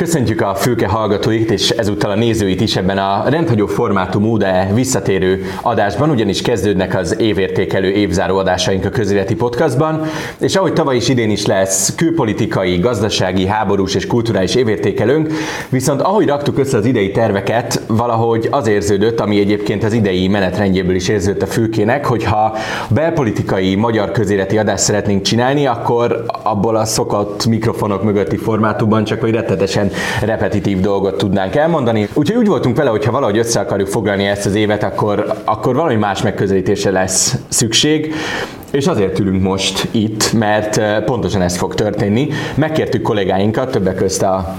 Köszöntjük a fülke hallgatóit és ezúttal a nézőit is ebben a rendhagyó formátumú, de visszatérő adásban, ugyanis kezdődnek az évértékelő évzáró adásaink a közéleti podcastban, és ahogy tavaly is idén is lesz külpolitikai, gazdasági, háborús és kulturális évértékelőnk, viszont ahogy raktuk össze az idei terveket, valahogy az érződött, ami egyébként az idei menetrendjéből is érződött a fülkének, hogyha belpolitikai magyar közéleti adást szeretnénk csinálni, akkor abból a szokott mikrofonok mögötti formátumban csak hogy rettetesen repetitív dolgot tudnánk elmondani. Úgyhogy úgy voltunk vele, hogy ha valahogy össze akarjuk foglalni ezt az évet, akkor, akkor valami más megközelítésre lesz szükség. És azért ülünk most itt, mert eh, pontosan ez fog történni. Megkértük kollégáinkat, többek közt a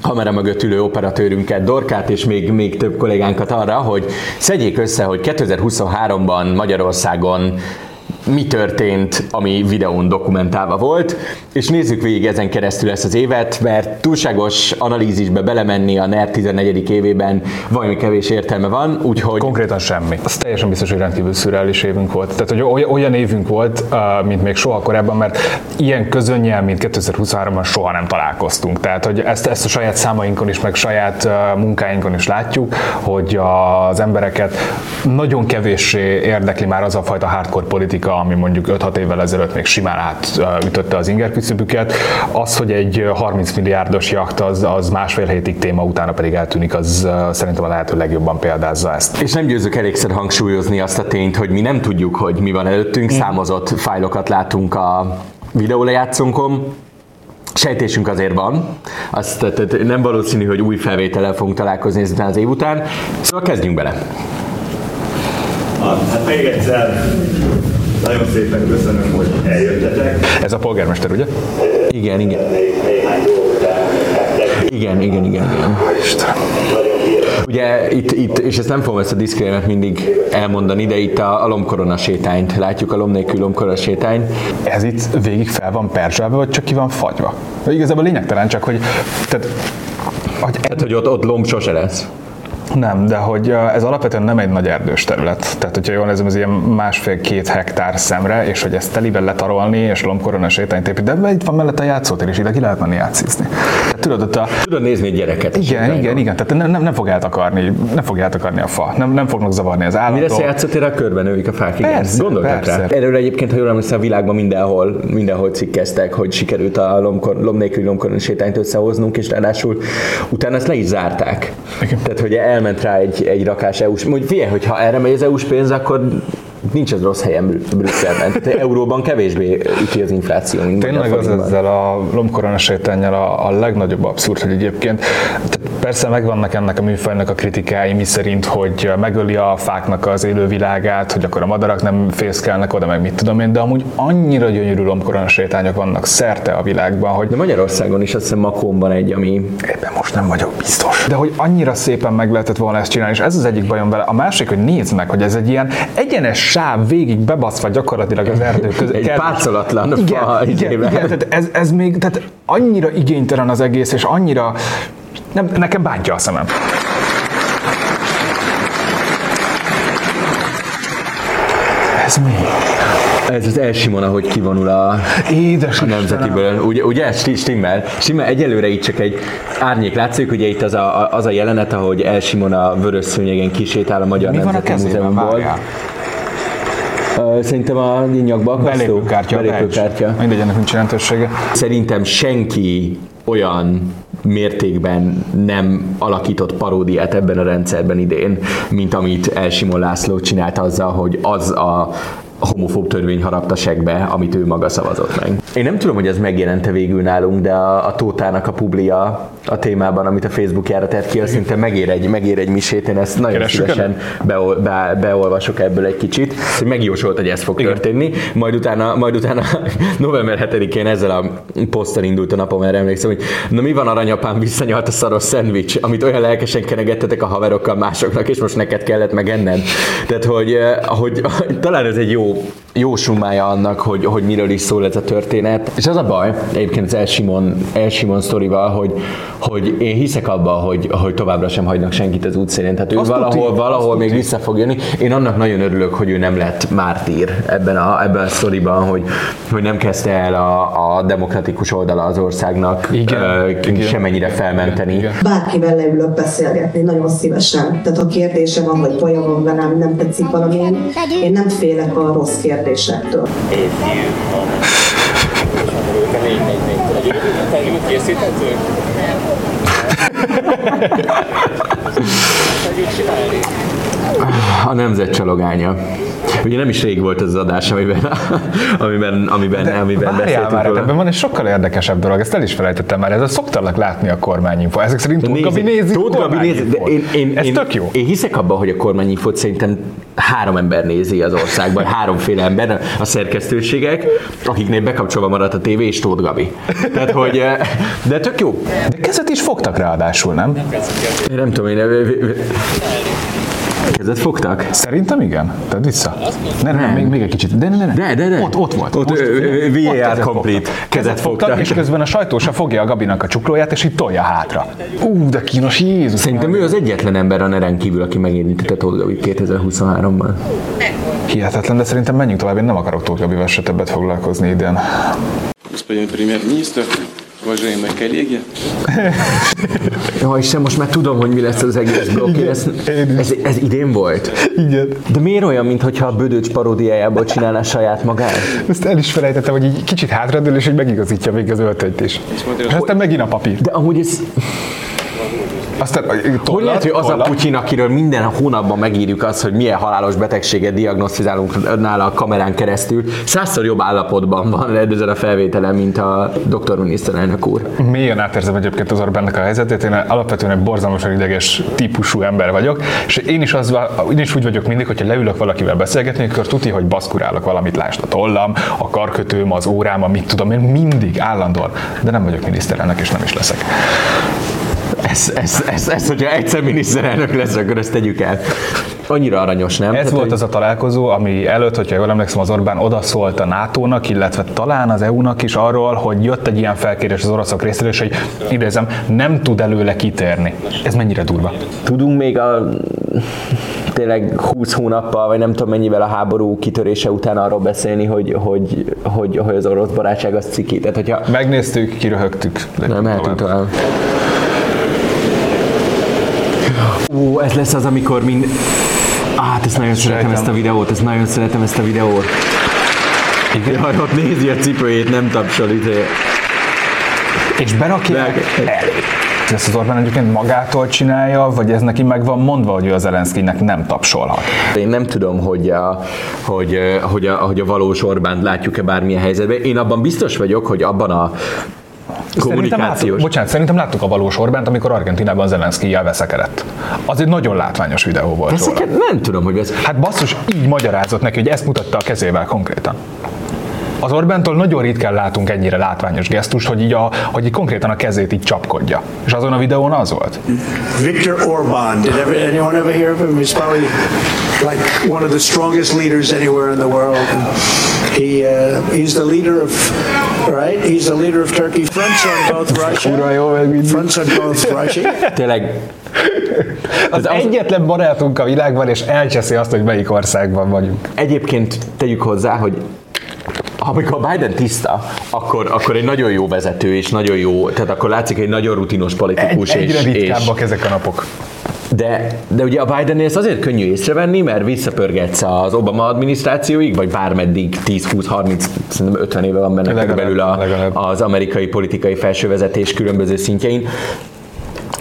kamera mögött ülő operatőrünket, Dorkát és még, még több kollégánkat arra, hogy szedjék össze, hogy 2023-ban Magyarországon mi történt, ami videón dokumentálva volt, és nézzük végig ezen keresztül ezt az évet, mert túlságos analízisbe belemenni a NER 14. évében valami kevés értelme van, úgyhogy... Konkrétan semmi. Az teljesen biztos, hogy rendkívül szürreális évünk volt. Tehát, hogy olyan évünk volt, mint még soha korábban, mert ilyen közönnyel, mint 2023-ban soha nem találkoztunk. Tehát, hogy ezt, ezt a saját számainkon is, meg saját munkáinkon is látjuk, hogy az embereket nagyon kevéssé érdekli már az a fajta hardcore politika, ami mondjuk 5-6 évvel ezelőtt még simán átütötte az inger küszöbüket. Az, hogy egy 30 milliárdos jakt az, az másfél hétig téma, utána pedig eltűnik, az szerintem a lehető legjobban példázza ezt. És nem győzök elégszer hangsúlyozni azt a tényt, hogy mi nem tudjuk, hogy mi van előttünk, mm. számozott fájlokat látunk a videólejátszónkon, Sejtésünk azért van, azt tehát nem valószínű, hogy új felvétellel fogunk találkozni ezután az év után, szóval kezdjünk bele. Hát még egyszer nagyon szépen köszönöm, hogy eljöttetek. Ez a polgármester, ugye? Igen, igen. Igen, igen, igen, igen. Istenem. Ugye itt, itt, és ezt nem fogom ezt a diszkrémet mindig elmondani, de itt a, a lomkorona sétányt, látjuk a lom nélkül lomkorona sétányt. Ez itt végig fel van perzselve, vagy csak ki van fagyva? Igazából lényegtelen, csak hogy tehát, hogy, tehát, hogy ott, ott lomb sose lesz. Nem, de hogy ez alapvetően nem egy nagy erdős terület. Tehát, hogyha jól nézem, ez ilyen másfél-két hektár szemre, és hogy ezt teliben letarolni, és lombkorona sétányt épít, de itt van mellett a játszótér, és ide ki lehet menni játszizni. Tehát tudod, ott a... Tudod nézni egy gyereket. Igen, igen, igen. Tehát nem, nem, nem fog eltakarni, nem fog eltakarni a fa, nem, nem fognak zavarni az állatok. Mi lesz a játszótér a körben nőik a fák? Igen. Persze, Gondoltak persze. rá. Erről egyébként, ha jól emlékszem, a világban mindenhol, mindenhol cikkeztek, hogy sikerült a lombkor, lomb nélküli lombkorona sétányt összehoznunk, és ráadásul utána ezt le is zárták. Igen. Tehát, hogy elment rá egy, egy rakás EU-s, hogy figyelj, hogyha erre megy az EU-s pénz, akkor nincs az rossz helyen Brüsszelben. Tehát euróban kevésbé üti az infláció. Tényleg az ezzel a lombkorona sétányjal a, a legnagyobb abszurd, hogy egyébként persze megvannak ennek a műfajnak a kritikái, mi szerint, hogy megöli a fáknak az élővilágát, hogy akkor a madarak nem fészkelnek oda, meg mit tudom én, de amúgy annyira gyönyörű lombkorona sétányok vannak szerte a világban, hogy... De Magyarországon is azt hiszem Makónban egy, ami... Éppen most nem vagyok biztos. De hogy annyira szépen meg lehetett volna ezt csinálni, és ez az egyik bajom vele. A másik, hogy nézd meg, hogy ez egy ilyen egyenes sáv végig bebaszva gyakorlatilag az erdő között. Egy pácolatlan igen, fa igen, igen, tehát ez, ez még tehát annyira igénytelen az egész, és annyira nem, nekem bántja a szemem. Ez mi? Ez az Elsimon, ahogy kivonul a, Édes a nemzetiből. Ugye, ugye stimmel? Stimmel, egyelőre itt csak egy árnyék látszik, ugye itt az a, az a jelenet, ahogy Elsimon a vörös szőnyegen kisétál a Magyar Mi Nemzeti van a Múzeumból. Szerintem a nyakba Belépőkártya. Belépőkártya. Mindegy, ennek nincs jelentősége. Szerintem senki olyan mértékben nem alakított paródiát ebben a rendszerben idén, mint amit Elsimon László csinált azzal, hogy az a homofób törvény harapta segbe, amit ő maga szavazott meg. Én nem tudom, hogy ez megjelente végül nálunk, de a, a Tótának a publia a témában, amit a Facebookjára tett ki, azt szinte megér egy, megér egy misét, én ezt nagyon Keressük szívesen beol, be, beolvasok ebből egy kicsit, hogy megjósolt, hogy ez fog Igen. történni, majd utána, majd utána november 7-én ezzel a poszttal indult a napom, erre emlékszem, hogy na mi van aranyapám visszanyalt a szaros szendvics, amit olyan lelkesen kenegettetek a haverokkal másoknak, és most neked kellett megenned. Tehát, hogy, hogy, hogy talán ez egy jó corpo jó sumája annak, hogy, hogy miről is szól ez a történet. És az a baj, egyébként az Elsimon, Elsimon sztorival, hogy, hogy én hiszek abban, hogy, hogy továbbra sem hagynak senkit az útszélén. Tehát ő Azt valahol, tuti, valahol azt még tuti. vissza fog jönni. Én annak nagyon örülök, hogy ő nem lett mártír ebben a, ebben a sztoriban, hogy, hogy nem kezdte el a, a demokratikus oldala az országnak Igen, ö, igen. semennyire felmenteni. Igen. Bárkivel leülök beszélgetni, nagyon szívesen. Tehát ha kérdése van, vagy baja van velem, nem tetszik valamilyen, én nem félek a rossz kérdésektől. A nemzet csalogánya. Ugye nem is rég volt ez az adás, amiben, amiben, amiben, amiben Várjál beszéltünk már, róla. ebben van egy sokkal érdekesebb dolog, ezt el is felejtettem már, ez szoktalak látni a kormányinfo. Ezek szerint Tóth Gabi nézi Tóth Gabi nézi, de én, én, Ez én, tök jó. Én hiszek abban, hogy a kormányinfót szerintem három ember nézi az országban, háromféle ember, a szerkesztőségek, akiknél bekapcsolva maradt a tévé, és Tóth Gabi. Tehát, hogy, eh, de tök jó. De kezet is fogtak ráadásul, nem? Én nem tudom, én Kezet fogtak? Szerintem igen. Tehát vissza. Ne, ne, nem, még, még egy kicsit. De, ne, ne, ne. De, de, de. Ott, ott volt. Ott, Most- ö, ö, ott VAR kezet complete. fogtak. Kezet fogtak. és közben a sajtósa fogja a Gabinak a csuklóját, és így tolja hátra. Ú, de kínos, Jézus. Szerintem ő az egyetlen ember a neren kívül, aki megérintette Tóth Gabit 2023-ban. Hihetetlen, de szerintem menjünk tovább, én nem akarok Tóth Gabival se többet foglalkozni idén. Господин премьер-министр, уважаемые коллеги, Ja, Isten, most már tudom, hogy mi lesz az egész blokk. Ez, ez, ez idén volt? Igen. De miért olyan, mintha a Bödöcs paródiájából csinálná saját magát? Ezt el is felejtettem, hogy így kicsit hátradől, és hogy megigazítja még az öltönyt is. És aztán megint a papír. De amúgy ez, Aztán hogy tollat, lehet, hogy az a tollat. Putyin, akiről minden hónapban megírjuk azt, hogy milyen halálos betegséget diagnosztizálunk nála a kamerán keresztül, százszor jobb állapotban van ezen a felvételen, mint a doktor miniszterelnök úr. Mélyen átérzem egyébként az Orbánnak a helyzetét, én alapvetően egy borzalmasan ideges típusú ember vagyok, és én is, az, én is úgy vagyok mindig, hogyha leülök valakivel beszélgetni, akkor tuti, hogy baszkurálok valamit, lásd a tollam, a karkötőm, az órám, a mit tudom én, mindig állandóan, de nem vagyok miniszterelnök, és nem is leszek. Ez, ez, ez, ez, hogyha egyszer miniszterelnök lesz, akkor ezt tegyük el. Annyira aranyos, nem? Ez Tehát, volt hogy- az a találkozó, ami előtt, hogyha jól emlékszem, az Orbán odaszólt a NATO-nak, illetve talán az EU-nak is arról, hogy jött egy ilyen felkérés az oroszok részéről, és hogy idézem, nem tud előle kitérni. Ez mennyire durva? Tudunk még a tényleg 20 hónappal, vagy nem tudom mennyivel a háború kitörése után arról beszélni, hogy, hogy, hogy, hogy az orosz barátság az ciki. Tehát, hogyha Megnéztük, kiröhögtük. nem mehetünk tovább. Ó, ez lesz az, amikor mind... Á, hát ezt nagyon szeretem Sejtem. ezt a videót, ezt nagyon szeretem ezt a videót. Igen? Jaj, ott nézi a cipőjét, nem tapsol, izé. És berakják elé. Ezt az Orbán egyébként magától csinálja, vagy ez neki meg van mondva, hogy ő az Zelenszkinek nem tapsolhat? Én nem tudom, hogy a, hogy, hogy a, hogy a valós Orbánt látjuk-e bármilyen helyzetben. Én abban biztos vagyok, hogy abban a Szerintem láttuk, kommunikációs... bocsánat, szerintem láttuk a valós Orbánt, amikor Argentinában Zelenszkijjel veszekedett. Az egy nagyon látványos videó volt. Ezeket nem tudom, hogy ez... Hát basszus, így magyarázott neki, hogy ezt mutatta a kezével konkrétan. Az Orbántól nagyon ritkán látunk ennyire látványos gesztust, hogy így, a, hogy így konkrétan a kezét így csapkodja. És azon a videón az volt. Viktor Orban. Did ever, anyone ever hear of him? He's probably like one of the strongest leaders anywhere in the world. He uh, he's the leader of right. He's the leader of Turkey. Fronts on both Russia. Fronts on both Russia. Tényleg Az egyetlen barátunk a világban, és elcseszi azt, hogy melyik országban vagyunk. egyébként tegyük hozzá, hogy amikor Biden tiszta, akkor, akkor egy nagyon jó vezető, és nagyon jó, tehát akkor látszik egy nagyon rutinos Egy, politikus. egyre és, és, ritkábbak ezek a napok. De, de ugye a Bidennél ezt azért könnyű észrevenni, mert visszapörgetsz az Obama adminisztrációig, vagy bármeddig 10-20-30, szerintem 50 éve van benne Legalább, körülbelül a, legalább. az amerikai politikai felsővezetés különböző szintjein.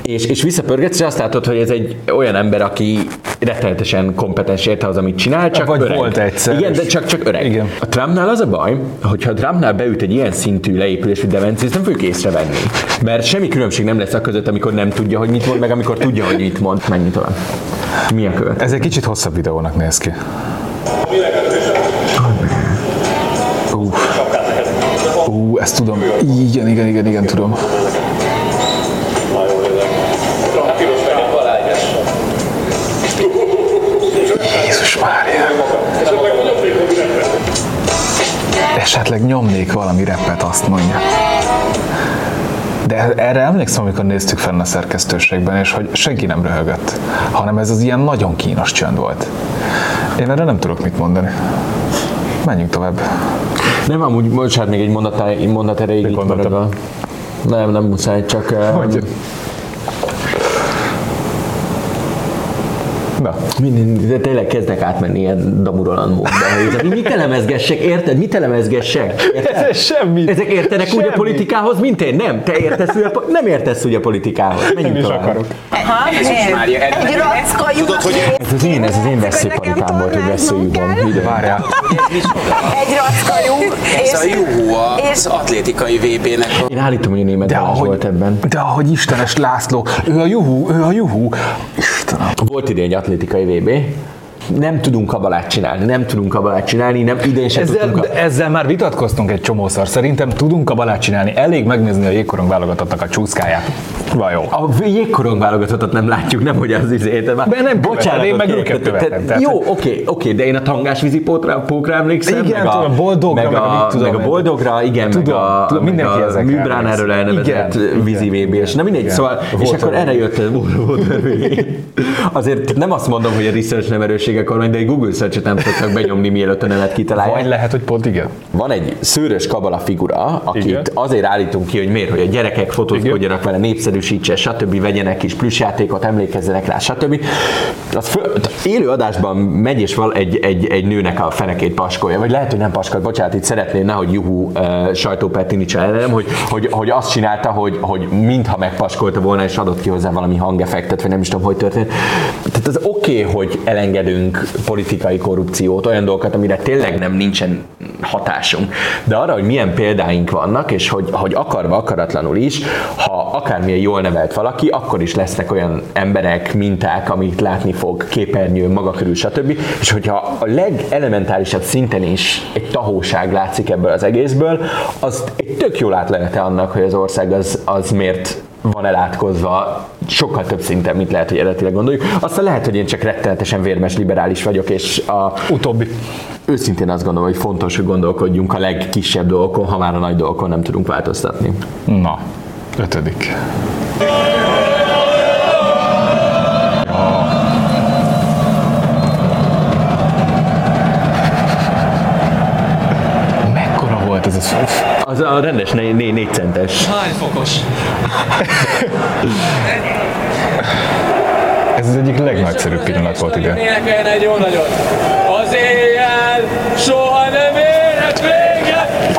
És, és visszapörgetsz, és azt látod, hogy ez egy olyan ember, aki rettenetesen kompetens érte az, amit csinál, csak Vagy öreg. volt egyszer, Igen, de csak, csak öreg. Igen. A Trumpnál az a baj, hogyha a Trumpnál beüt egy ilyen szintű leépülésű demencia, ezt nem fogjuk észrevenni. Mert semmi különbség nem lesz a között, amikor nem tudja, hogy mit mond, meg amikor tudja, hogy mit mond. Menjünk tovább. Mi a követ? Ez egy kicsit hosszabb videónak néz ki. Ú, Ú, ezt tudom. Igen, igen, igen, igen, tudom. Esetleg nyomnék valami repet, azt mondja. De erre emlékszem, amikor néztük fenn a szerkesztőségben, és hogy senki nem röhögött, hanem ez az ilyen nagyon kínos csönd volt. Én erre nem tudok mit mondani. Menjünk tovább. Nem, amúgy, bocsánat, még egy mondat, egy mondat erejéig itt maradva. Nem, nem muszáj, csak... Mondja. Na, Minden, de tényleg kezdek átmenni ilyen damurolan módba. Mit elemezgessek, érted? Mit elemezgessek? Érted? Ez semmi. Ezek értenek úgy a Semmi. politikához, mint én? Nem. Te értesz úgy a, po- nem értesz úgy a politikához. nem Menjünk is tovább. akarok. Mária, egy racka Tudod, hogy Ez az én, ez az én veszőparipám volt, hogy. Ide. Várjál. egy racka lyuk, Ez a és az atlétikai VB-nek Én állítom, hogy a német De ahogy, volt ebben. de ahogy Istenes László, ő a juhú, ő a juhú. Istenem. Volt idén egy atlétikai VB. Nem tudunk kabalát csinálni, nem tudunk kabalát csinálni, nem idén sem Ezzel, tudtunk. de ezzel már vitatkoztunk egy csomószor. Szerintem tudunk kabalát csinálni. Elég megnézni a jégkorong válogatottnak a csúszkáját. Vajó. A jégkorong válogatottat nem látjuk, nem hogy az izét. már- De nem követed, én meg őket követem, Jó, oké, oké, de én a tangás vízi pótra, pókra emlékszem. Igen, meg a, boldogra, meg meg a a, tudom meg a boldogra, igen, Tudom, meg a, tudom, meg mindenki a Műbrán erről elnevezett vízi VB, és na mindegy, szóval, és akkor erre jött VB. Azért nem azt mondom, hogy a research nem erőssége kormány, de egy Google search-et nem tudtak benyomni, mielőtt a nevet kitalálják. Vagy lehet, hogy pont igen. Van egy szőrös kabala figura, akit Igen. azért állítunk ki, hogy miért, hogy a gyerekek fotózkodjanak vele, népszerűsítse, stb. vegyenek kis plüssjátékot, emlékezzenek rá, stb. Az föl, élő adásban megy és val egy, egy, egy nőnek a fenekét paskolja, vagy lehet, hogy nem paskol, bocsánat, itt szeretném, nehogy juhú uh, sajtóperti nincs ellenem, hogy, hogy, hogy, azt csinálta, hogy, hogy mintha megpaskolta volna, és adott ki hozzá valami hangeffektet, vagy nem is tudom, hogy történt. Tehát az oké, okay, hogy elengedünk politikai korrupciót, olyan dolgokat, amire tényleg nem nincsen hatásunk. De arra, hogy milyen példáink vannak, és hogy, hogy akarva, akaratlanul is, ha akármilyen jól nevelt valaki, akkor is lesznek olyan emberek, minták, amit látni fog képernyőn, maga körül, stb. És hogyha a legelementárisabb szinten is egy tahóság látszik ebből az egészből, az egy tök jó átlenete annak, hogy az ország az, az miért van elátkozva sokkal több szinten, mint lehet, hogy eredetileg gondoljuk. Aztán lehet, hogy én csak rettenetesen vérmes liberális vagyok, és a, Utóbbi. őszintén azt gondolom, hogy fontos, hogy gondolkodjunk a legkisebb dolgokon, ha már a nagy dolgokon nem tudunk változtatni. Na, ötödik. Mekkora volt ez a szó? Az a rendes né- né- négy centes. Hány fokos? Ez az egyik legnagyszerűbb pillanat volt ide. Énekeljen egy jó nagyot. Az éjjel soha nem érhet véget.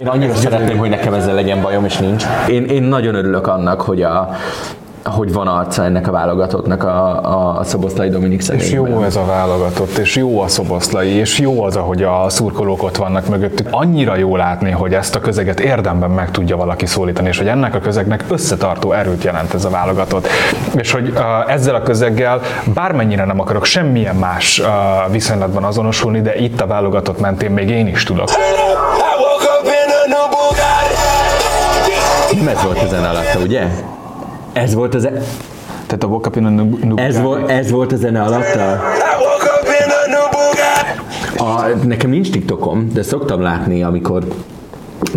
Én annyira szeretném, hogy nekem ezzel legyen bajom, és nincs. Én, én nagyon örülök annak, hogy a hogy van arca ennek a válogatottnak a, a Szoboszlai Dominik És jó ez a válogatott, és jó a szoboszlai, és jó az, ahogy a szurkolók ott vannak mögöttük. Annyira jó látni, hogy ezt a közeget érdemben meg tudja valaki szólítani, és hogy ennek a közegnek összetartó erőt jelent ez a válogatott. És hogy uh, ezzel a közeggel bármennyire nem akarok semmilyen más uh, viszonylatban azonosulni, de itt a válogatott mentén még én is tudok. Nem ez volt a zene alatta, ugye? Ez volt az, Tehát a Bokapin a Nub- Nub- ez volt, ez volt a zene alatta? A, nekem nincs TikTokom, de szoktam látni, amikor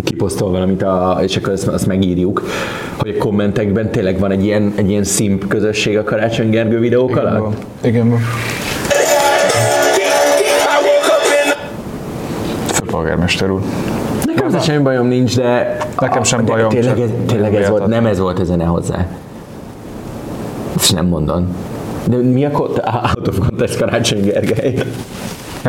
kiposztol valamit, a, és akkor azt, azt megírjuk, hogy a kommentekben tényleg van egy ilyen, egy ilyen szimp közösség a Karácsony Gergő videók alatt. Igen, van. Főpolgármester úr. Nekem ezzel semmi bajom nincs, de... Nekem sem de bajom, Tényleg csak ez, tényleg ez volt, nem ez volt a zene hozzá. Ezt nem mondom. De mi a kot- out of context Karácsony Gergely?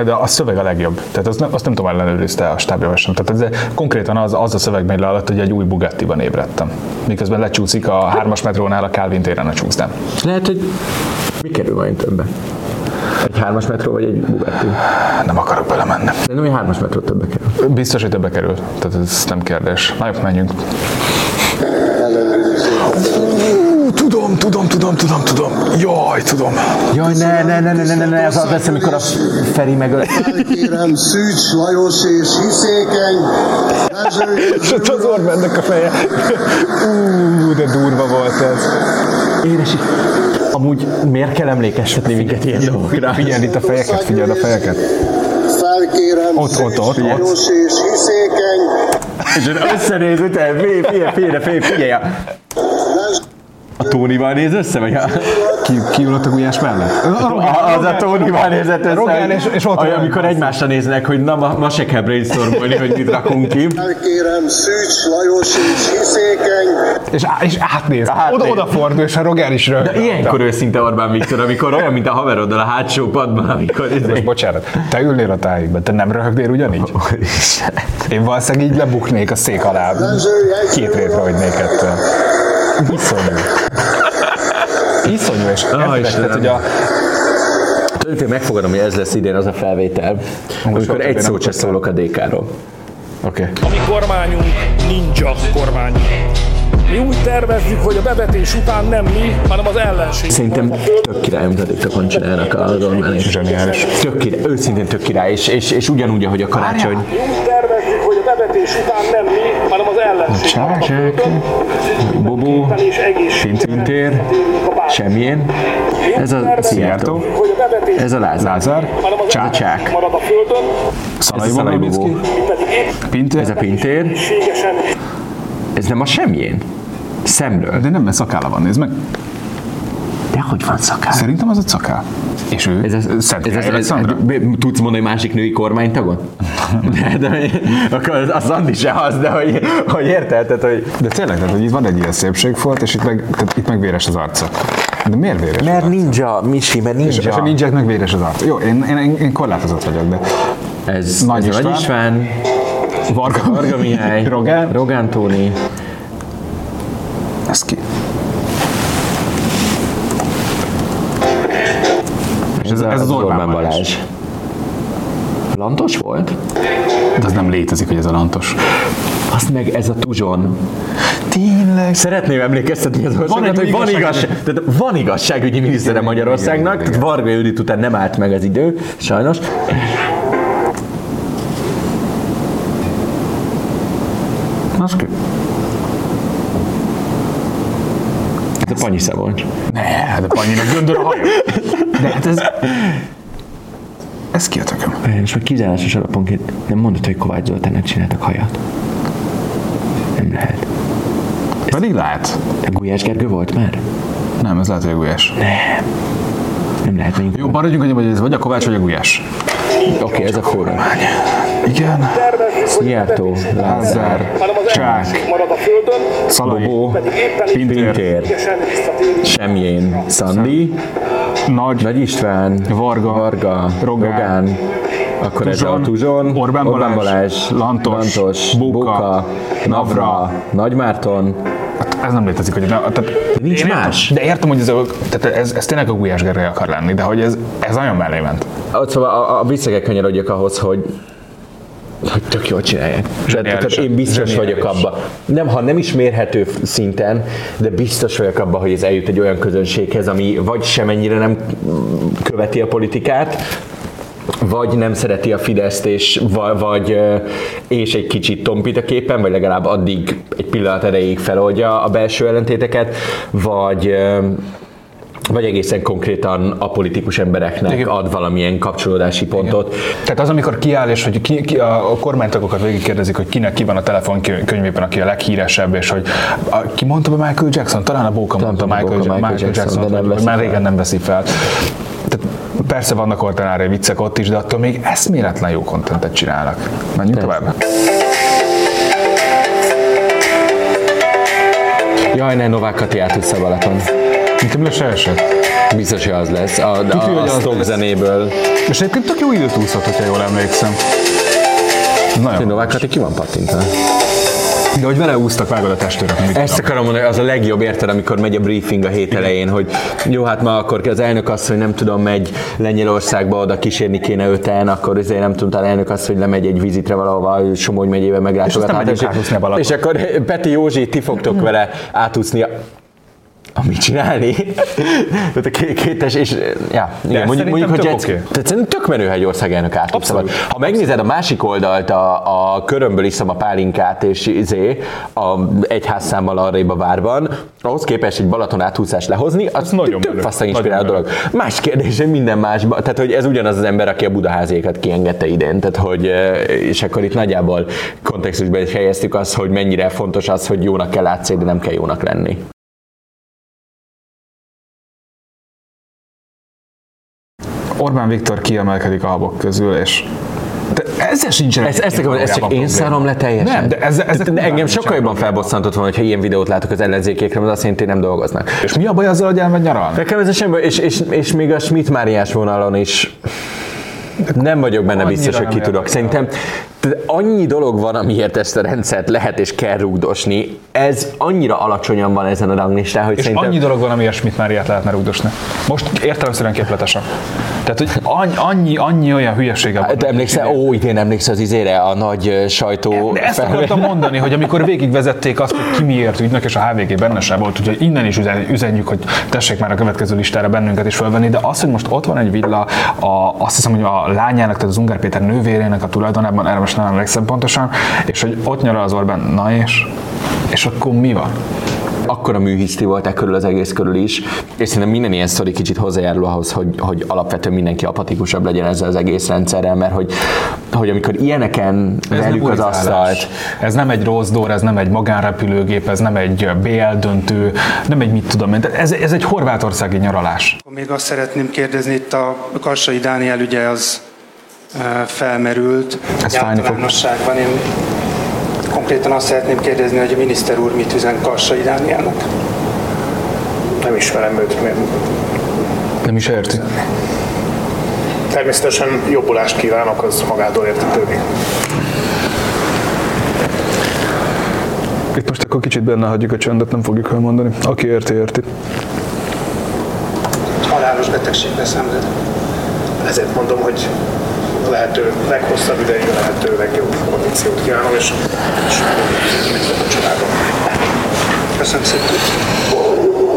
De a szöveg a legjobb. Tehát azt nem, azt nem tudom ellenőrizte a stábja sem. Tehát ez konkrétan az, az a szöveg megy le alatt, hogy egy új Bugattiban ébredtem. Miközben lecsúszik a hármas metrónál a Calvin téren a csúszdám. Lehet, hogy mi kerül majd többe? Egy hármas metró vagy egy Bugatti? Nem akarok belemenni. Szerintem egy hármas metró többe kerül. Biztos, hogy többe kerül. Tehát ez nem kérdés. Na jobb, menjünk. Tudom, tudom, tudom, tudom, tudom. Jaj, tudom. Jaj, ne, ne, ne, ne, ne, ne, ne, az az lesz, amikor a Feri megöl. Kérem Szűcs Lajos és Hiszékeny, És ott az Orbánnak a feje. Ú, de durva volt ez. Éresi. Amúgy miért kell emlékeztetni minket ilyen dolgokra? Figyeld itt a fejeket, figyeld a fejeket. Felkérem Ott, ott, ott, ott. Lajos és hiszékeny És összenéz utána, figyelj, figyelj, figyelj, figyelj, figyelj. A, Tónival néz össze, vagy a... Ki, ki ülött a gulyás mellett? A- az a Tónival nézett össze. Rogán és- és ott van. amikor egymásra néznek, hogy na, ma, ma se kell brainstormolni, hogy mit rakunk ki. Felkérem Szűcs Lajos és hiszékeny És, á, és átnéz. Átnéz. Oda, odafordul, és a Rogán is röhög. De ilyenkor őszinte Orbán Viktor, amikor olyan, mint a haveroddal a hátsó padban, amikor... Most bocsánat, te ülnél a tájékben, te nem röhögnél ugyanígy? Én valószínűleg így lebuknék a szék alá. Két rétre hagynék ettől. Iszonyú. Iszonyú, és ah, Istenem. hogy a, Tulajdonképpen megfogadom, hogy ez lesz idén az a felvétel, amikor soha egy szót se szólok a DK-ról. Oké. Okay. A mi kormányunk ninja kormány. Mi úgy tervezzük, hogy a bevetés után nem mi, hanem az ellenség. Szerintem tök király, amit a TikTokon csinálnak a Orbán és Zseniális. Tök király, őszintén tök király, és, és, és ugyanúgy, ahogy a karácsony. Tervezzük, hogy a bevetés után nem mi, hanem az ellenség. Csák, Bobó. Pintér, semmilyen. Ez a Szijjártó. Hogy a bevetés Ez a Lázár. Lázár, hanem az Csák. Csák. marad a földön, Szalai Bobó. Pintér, Ez a Pintér. Ez nem a semmilyen. Szemről. de nem, mert szakála van, nézd meg. De hogy van szakál? Szerintem az a szakál. És ő? Ez, ez, Szent ez, ez, ez, Alexandra? tudsz mondani másik női kormánytagot? De, de, akkor az- a Szandi se az, de hogy, hogy érted? Tehát, hogy De tényleg, tehát, hogy itt van egy ilyen szépségfolt, és itt meg, tehát itt meg véres az arca. De miért véres? mert ninja, Misi, mert És, és a ninja. ninják meg véres az arca. Jó, én, én, én, én korlátozott vagyok, de Ez Nagy ez Nagy. István, Varga, Varga Mihály, Rogán, Rogán Tóni, ez ki? És ez, a- ez az Orbán Balázs. Balázs. Lantos volt? De az nem létezik, hogy ez a lantos. Azt meg ez a Tuzson. Tényleg? Szeretném emlékeztetni az országot, hogy van, igazságügyi- igazság, tehát van igazságügyi minisztere Magyarországnak, igen, tehát. Varga Judit után nem állt meg az idő, sajnos. Az ki? Ez a Panyi Szabolcs. Ne, de Panyinak göndör a haja. De hát ez... Ez ki a tököm? És már kizárásos alaponként nem mondod, hogy Kovács Zoltánnak csináltak hajat. Nem lehet. Pedig lehet. De Gulyás Gergő volt már? Nem, ez lehet, hogy a gulyás. Nem lehet még. Jó, maradjunk annyi, hogy ez vagy a Kovács, vagy a gulyás. Oké, ez a forró. Igen. Szijjártó, Lázár, Csák. a éppen Pintér. Semjén, Szandi, Nagy. Nagy István, Varga, Varga Rogán, Rogán, akkor ez a Tuzson, Tuzson, Orbán Balázs, Lantos, Lantos Bóka, Bóka, Navra, Navra, Nagy Márton, Hát ez nem létezik, hogy... Na, tehát, nincs értem- más. De értem, hogy ez, a, tehát ez, ez tényleg a Gulyás Gergely akar lenni, de hogy ez, ez nagyon mellé ment. Ott Szóval a, a vissza kell kanyarodjak ahhoz, hogy hogy tök jól csinálják. Tehát, tehát én biztos vagyok abba. Nem, ha nem is mérhető szinten, de biztos vagyok abba, hogy ez eljut egy olyan közönséghez, ami vagy semennyire nem követi a politikát, vagy nem szereti a Fideszt, és, vagy, és egy kicsit tompít a képen, vagy legalább addig egy pillanat erejéig feloldja a belső ellentéteket, vagy vagy egészen konkrétan a politikus embereknek Igen. ad valamilyen kapcsolódási pontot. Tehát az, amikor kiáll, és hogy ki, ki, a kormánytagokat végigkérdezik, hogy kinek ki van a telefonkönyvében, aki a leghíresebb, és hogy a, ki mondta be Michael Jackson? Talán a Bóka mondta Michael, Michael, Michael Jackson, Jackson, de nem veszi már régen nem veszi fel. Tehát persze vannak ordinári viccek ott is, de attól még eszméletlen jó kontentet csinálnak. Menjünk tovább. Jaj, ne, Novák Kati átúszta a Balaton. Nekem le se esett. Biztos, hogy az lesz. A, Tuti, a, hogy a stock zenéből. És egyébként tök jó időt úszott, hogyha jól emlékszem. Nagyon. Novák Kati ki van pattintva? De hogy vele úsztak, vágod a testőrök. Ezt tudom. akarom mondani, az a legjobb érted, amikor megy a briefing a hét elején, hogy jó, hát ma akkor az elnök azt, hogy nem tudom, megy Lengyelországba, oda kísérni kéne öten, akkor azért nem tudom, elnök azt, hogy lemegy egy vizitre valahova, Somogy megyébe meglátogat. Hát, megyünk átúszni a Balaton. és akkor Peti Józsi, ti fogtok vele átúszni amit csinálni. Tehát a ké- kétes, és ja, igen, ez mondjuk, mondjuk, hogy tök oké. tehát szerintem tök menő, ha egy ország elnök átlép szabad. Ha megnézed a másik oldalt, a, a körömből iszom a pálinkát, és izé, a egyházszámmal arrébb a várban, ahhoz képest egy Balaton áthúzás lehozni, az nagyon tök faszán inspiráló dolog. Más kérdés, minden másban, tehát hogy ez ugyanaz az ember, aki a budaházékat kiengedte idén, tehát hogy, eh, és akkor itt nagyjából kontextusban is helyeztük azt, hogy mennyire fontos az, hogy jónak kell látszani, de nem kell jónak lenni. Orbán Viktor kiemelkedik a habok közül, és de ezzel sincsenek. Ez, ezt akarom, ezt csak én szárom le teljesen. Nem, de ezzel, ezzel Tehát engem sokkal jobban felbosszantott volna, hogyha ilyen videót látok az ellenzékékre, mert azt jelenti, nem dolgoznak. És mi a baj azzal, hogy elmegy nyaralni? Nekem ez semmi, és, és, és még a Schmidt Máriás vonalon is nem vagyok benne biztos, hogy ki tudok. Szerintem tehát annyi dolog van, amiért ezt a rendszert lehet és kell rúgdosni. Ez annyira alacsonyan van ezen a ranglistán, hogy És szerintem... annyi dolog van, amiért Schmidt Máriát lehetne rúgdosni. Most értelemszerűen képletesen. Tehát, hogy annyi, annyi, annyi olyan hülyesége van. Hát emlékszel, ó, idén emlékszel az izére, a nagy sajtó... De ezt akartam mondani, hogy amikor végigvezették azt, hogy ki miért ügynek, és a HVG benne sem volt, úgyhogy innen is üzen- üzenjük, hogy tessék már a következő listára bennünket is fölvenni, de az, hogy most ott van egy villa, a, azt hiszem, hogy a lányának, tehát az Ungár Péter nővérének a tulajdonában, erre most nem emlékszem pontosan, és hogy ott nyaral az Orbán, na és, és akkor mi van? akkora műhiszti volt e körül az egész körül is, és szerintem minden ilyen sztori kicsit hozzájárul ahhoz, hogy, hogy alapvetően mindenki apatikusabb legyen ezzel az egész rendszerrel, mert hogy, hogy amikor ilyeneken verjük az asztalt, Ez nem egy rossz door, ez nem egy magánrepülőgép, ez nem egy BL döntő, nem egy mit tudom én. Ez, ez egy horvátországi nyaralás. Még azt szeretném kérdezni, itt a Karsai Dániel ügye az felmerült. Ez fájni fog. Általánosságban én konkrétan azt szeretném kérdezni, hogy a miniszter úr mit üzen Karsai Dánielnek. Nem ismerem őt, miért? Nem is érti. Természetesen jobbulást kívánok, az magától értetődik. Itt most akkor kicsit benne hagyjuk a csöndet, nem fogjuk elmondani. Aki érti, érti. Halálos betegségbe szenved. Ezért mondom, hogy lehető leghosszabb ideig a lehető legjobb kondíciót kívánom, és, és a családom. Köszönöm szépen.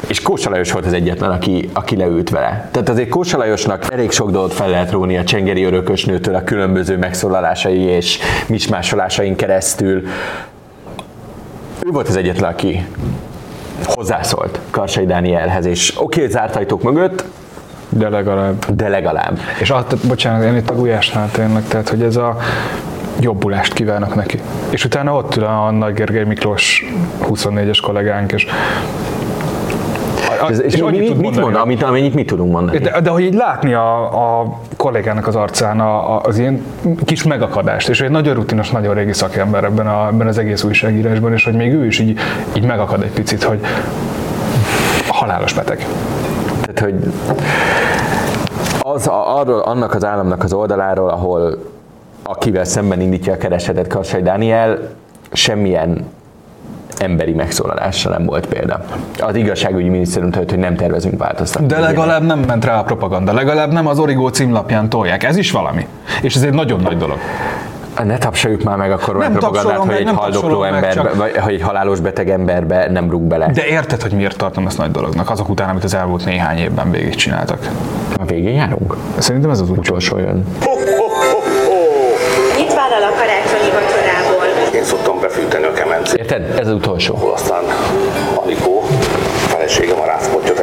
és Kósa Lajos volt az egyetlen, aki, aki leült vele. Tehát azért Kósa Lajosnak elég sok dolgot fel lehet róni a csengeri örökösnőtől a különböző megszólalásai és mismásolásain keresztül. Ő volt az egyetlen, aki hozzászólt Karsai Dánielhez, és oké, okay, zárt ajtók mögött, De legalább. de legalább. És azt, bocsánat, én itt a gulyásnál tényleg, tehát hogy ez a jobbulást kívánok neki. És utána ott ül a Nagy Gergely Miklós 24-es kollégánk, és És, és, és annyit mit, mondani, mond, amit, amennyit mit tudunk mondani? De, de hogy így látni a, a kollégának az arcán a, a, az ilyen kis megakadást, és egy nagyon rutinos, nagyon régi szakember ebben, a, ebben az egész újságírásban, és hogy még ő is így, így megakad egy picit, hogy halálos beteg. Tehát, hogy az, arról, annak az államnak az oldaláról, ahol akivel szemben indítja a keresetet Karsai Dániel, semmilyen emberi megszólalásra nem volt példa. Az igazságügyi minisztérium tudott, hogy nem tervezünk változtatni. De legalább nem ment rá a propaganda, legalább nem az Origó címlapján tolják. Ez is valami. És ez egy nagyon nagy dolog. Ne tapsoljuk már meg a koronapropagandát, tapsolom hogy egy nem haldokló emberbe, csak- vagy hogy egy halálos beteg emberbe nem rúg bele. De érted, hogy miért tartom ezt nagy dolognak, azok után, amit az elmúlt néhány évben végigcsináltak. A végén járunk? Szerintem ez az utolsó jön. Mit vállal a karácsonyi vacsorából? Én szoktam befűteni a kemencét. Érted? Ez az utolsó. Ahol aztán Anikó, feleségem a rácpottyot.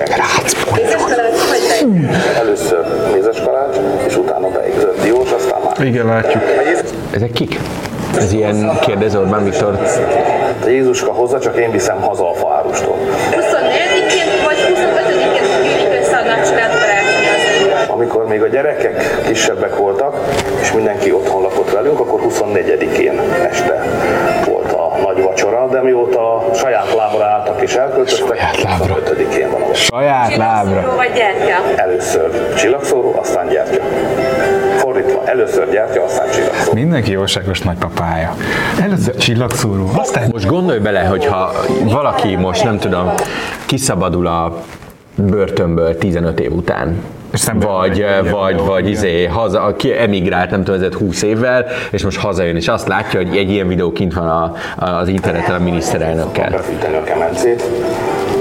Először mézes kalács, és utána beigzett diós, aztán már. Igen, látjuk. Ezek kik? Ez ilyen kérdez Orbán Viktor. Jézuska hozza, csak én viszem haza a faárustól. 24-én vagy 25-én gyűlik össze a nagycsalád. Amikor még a gyerekek kisebbek voltak, és mindenki otthon lakott velünk, akkor 24-én este volt a nagy vacsora, de mióta saját lábra álltak és elköltöztek, saját lábra. 25-én van. Saját lábra. Vagy gyertya? Először csillagszóró, aztán gyertya. Fordítva, először gyertya, aztán csillagszóró. Mindenki jóságos nagypapája. Először csillagszóró, aztán Most gondolj bele, hogyha valaki most nem tudom, kiszabadul a börtönből 15 év után, vagy, vagy, vagy izé, haza, aki emigrált, nem tudom, ezért 20 évvel, és most hazajön, és azt látja, hogy egy ilyen videó kint van a, a, az interneten a miniszterelnökkel.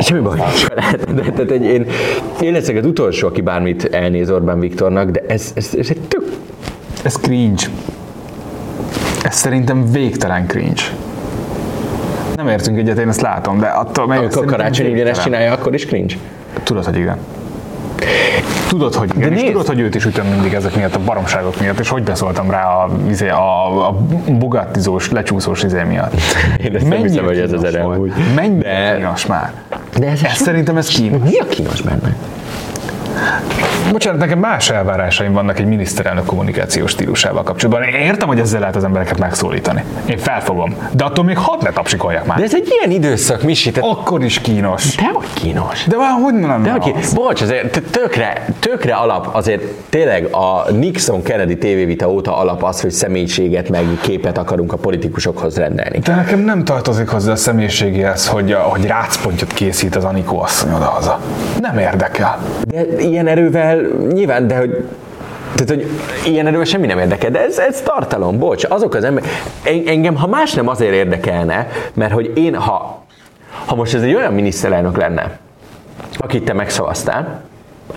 Semmi baj nincs vele. De, de, de, én, én leszek az utolsó, aki bármit elnéz Orbán Viktornak, de ez, ez, ez egy tök... Ez cringe. Ez szerintem végtelen cringe. Nem értünk egyet, én ezt látom, de attól meg Amikor karácsony ugyanezt csinálja, akkor is cringe? Tudod, hogy igen. Tudod, hogy igen, és tudod, hogy őt is ütöm mindig ezek miatt, a baromságok miatt, és hogy beszóltam rá a, izé, a, a bugattizós, lecsúszós izé miatt. Én ezt nem hiszem, hogy ez az erre amúgy. Mennyire kínos már. De ez, ez szerintem ez kínos. Mi a kínos benne? Bocsánat, nekem más elvárásaim vannak egy miniszterelnök kommunikációs stílusával kapcsolatban. Én értem, hogy ezzel lehet az embereket megszólítani. Én felfogom. De attól még hadd ne tapsikolják már. De ez egy ilyen időszak, Misi. Te... Akkor is kínos. De hogy kínos. De már hogy nem De hogy Bocs, azért tökre, tökre alap, azért tényleg a Nixon-Kennedy tévévita óta alap az, hogy személyiséget meg képet akarunk a politikusokhoz rendelni. De nekem nem tartozik hozzá a személyiségéhez, hogy, hogy rácpontot készít az Anikó asszony oda-haza. Nem érdekel. De ilyen erővel nyilván, de hogy tehát, hogy ilyen erővel semmi nem érdekel, de ez, ez tartalom, bocs, azok az emberek, engem ha más nem azért érdekelne, mert hogy én, ha, ha most ez egy olyan miniszterelnök lenne, akit te megszavaztál,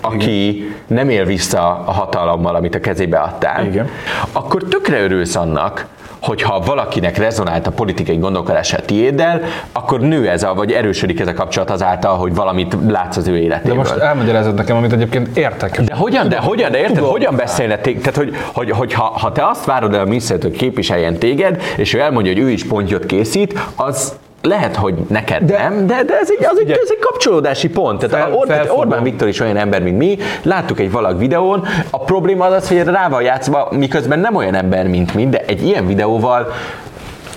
aki Igen. nem él vissza a hatalommal, amit a kezébe adtál, Igen. akkor tökre örülsz annak, hogyha valakinek rezonált a politikai gondolkodása a tiéddel, akkor nő ez a, vagy erősödik ez a kapcsolat azáltal, hogy valamit látsz az ő életéből. De most elmagyarázod nekem, amit egyébként értek. De hogyan, de hogyan, de érted, hogyan beszélne téged? Tehát, hogy, hogy, hogy ha, ha, te azt várod el a minisztert, hogy képviseljen téged, és ő elmondja, hogy ő is pontjot készít, az lehet, hogy neked de, nem, de, de ez, egy, az egy, ez egy kapcsolódási pont. Tehát fel, Or, tehát Orbán Viktor is olyan ember, mint mi, láttuk egy valag videón, a probléma az az, hogy rá van játszva, miközben nem olyan ember, mint mi, de egy ilyen videóval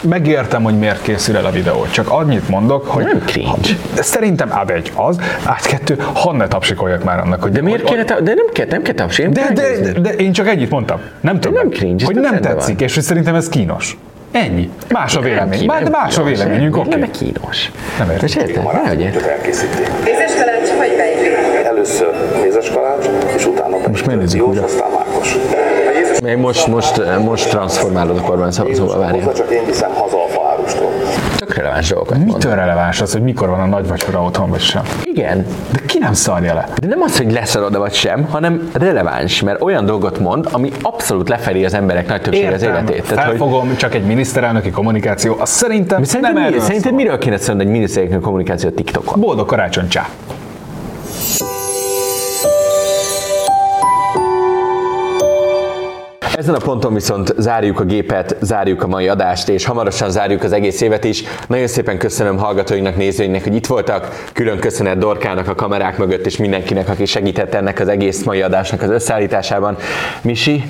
megértem, hogy miért készül el a videó. Csak annyit mondok, hogy... Nem cringe. Ha, szerintem át egy az, át kettő, hadd ne tapsikoljak már annak, hogy... De miért kéne, de nem kell, nem kell tapsikolni. De, de, de, de, én csak egyit mondtam. Nem tudom. Nem cringe. Hogy nem tetszik, van. és hogy szerintem ez kínos. Ennyi. Más a vélemény. Már, de más a véleményünk, oké. Nem kínos. Nem értem. És érted? elkészíti. Mézes kalács vagy bejfél? Először mézes kalács, és utána Most megnézzük újra. aztán mákos. Még most, most, most transformálódok Orbán szóval várjál. csak én viszem haza a faárustól. Tök releváns dolgokat Mitől mondok. releváns az, hogy mikor van a nagy vacsora otthon, vagy sem? Igen. De ki nem szarja le? De nem az, hogy leszarod vagy sem, hanem releváns, mert olyan dolgot mond, ami abszolút lefelé az emberek nagy többsége az életét. Tehát, Felfogom, hogy... csak egy miniszterelnöki kommunikáció, az szerintem Mi szerinted, nem mi, erről szerinted miről kéne szólni egy miniszterelnöki kommunikáció TikTokon? Boldog karácsony, csá! Ezen a ponton viszont zárjuk a gépet, zárjuk a mai adást, és hamarosan zárjuk az egész évet is. Nagyon szépen köszönöm hallgatóinknak, nézőinknek, hogy itt voltak. Külön köszönet Dorkának a kamerák mögött, és mindenkinek, aki segített ennek az egész mai adásnak az összeállításában. Misi,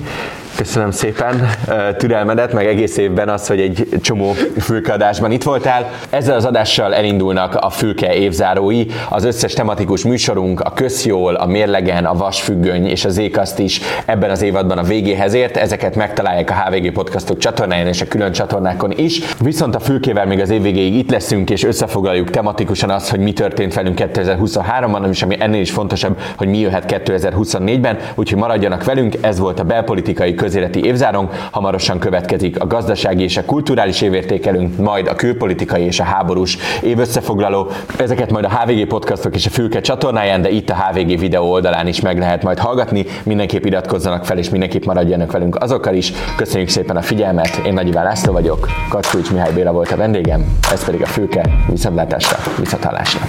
Köszönöm szépen türelmedet, meg egész évben az, hogy egy csomó fülkeadásban itt voltál. Ezzel az adással elindulnak a fülke évzárói. Az összes tematikus műsorunk, a Közjól, a Mérlegen, a Vasfüggöny és az Ékaszt is ebben az évadban a végéhez ért. Ezeket megtalálják a HVG Podcastok csatornáján és a külön csatornákon is. Viszont a fülkével még az év végéig itt leszünk, és összefoglaljuk tematikusan azt, hogy mi történt velünk 2023-ban, és ami ennél is fontosabb, hogy mi jöhet 2024-ben. Úgyhogy maradjanak velünk, ez volt a belpolitikai közéleti évzárónk, hamarosan következik a gazdasági és a kulturális évértékelünk, majd a külpolitikai és a háborús év összefoglaló. Ezeket majd a HVG podcastok és a Fülke csatornáján, de itt a HVG videó oldalán is meg lehet majd hallgatni. Mindenképp iratkozzanak fel, és mindenképp maradjanak velünk azokkal is. Köszönjük szépen a figyelmet, én Nagy László vagyok, Kacsulics Mihály Béla volt a vendégem, ez pedig a Fülke, viszontlátásra, viszonthallásra.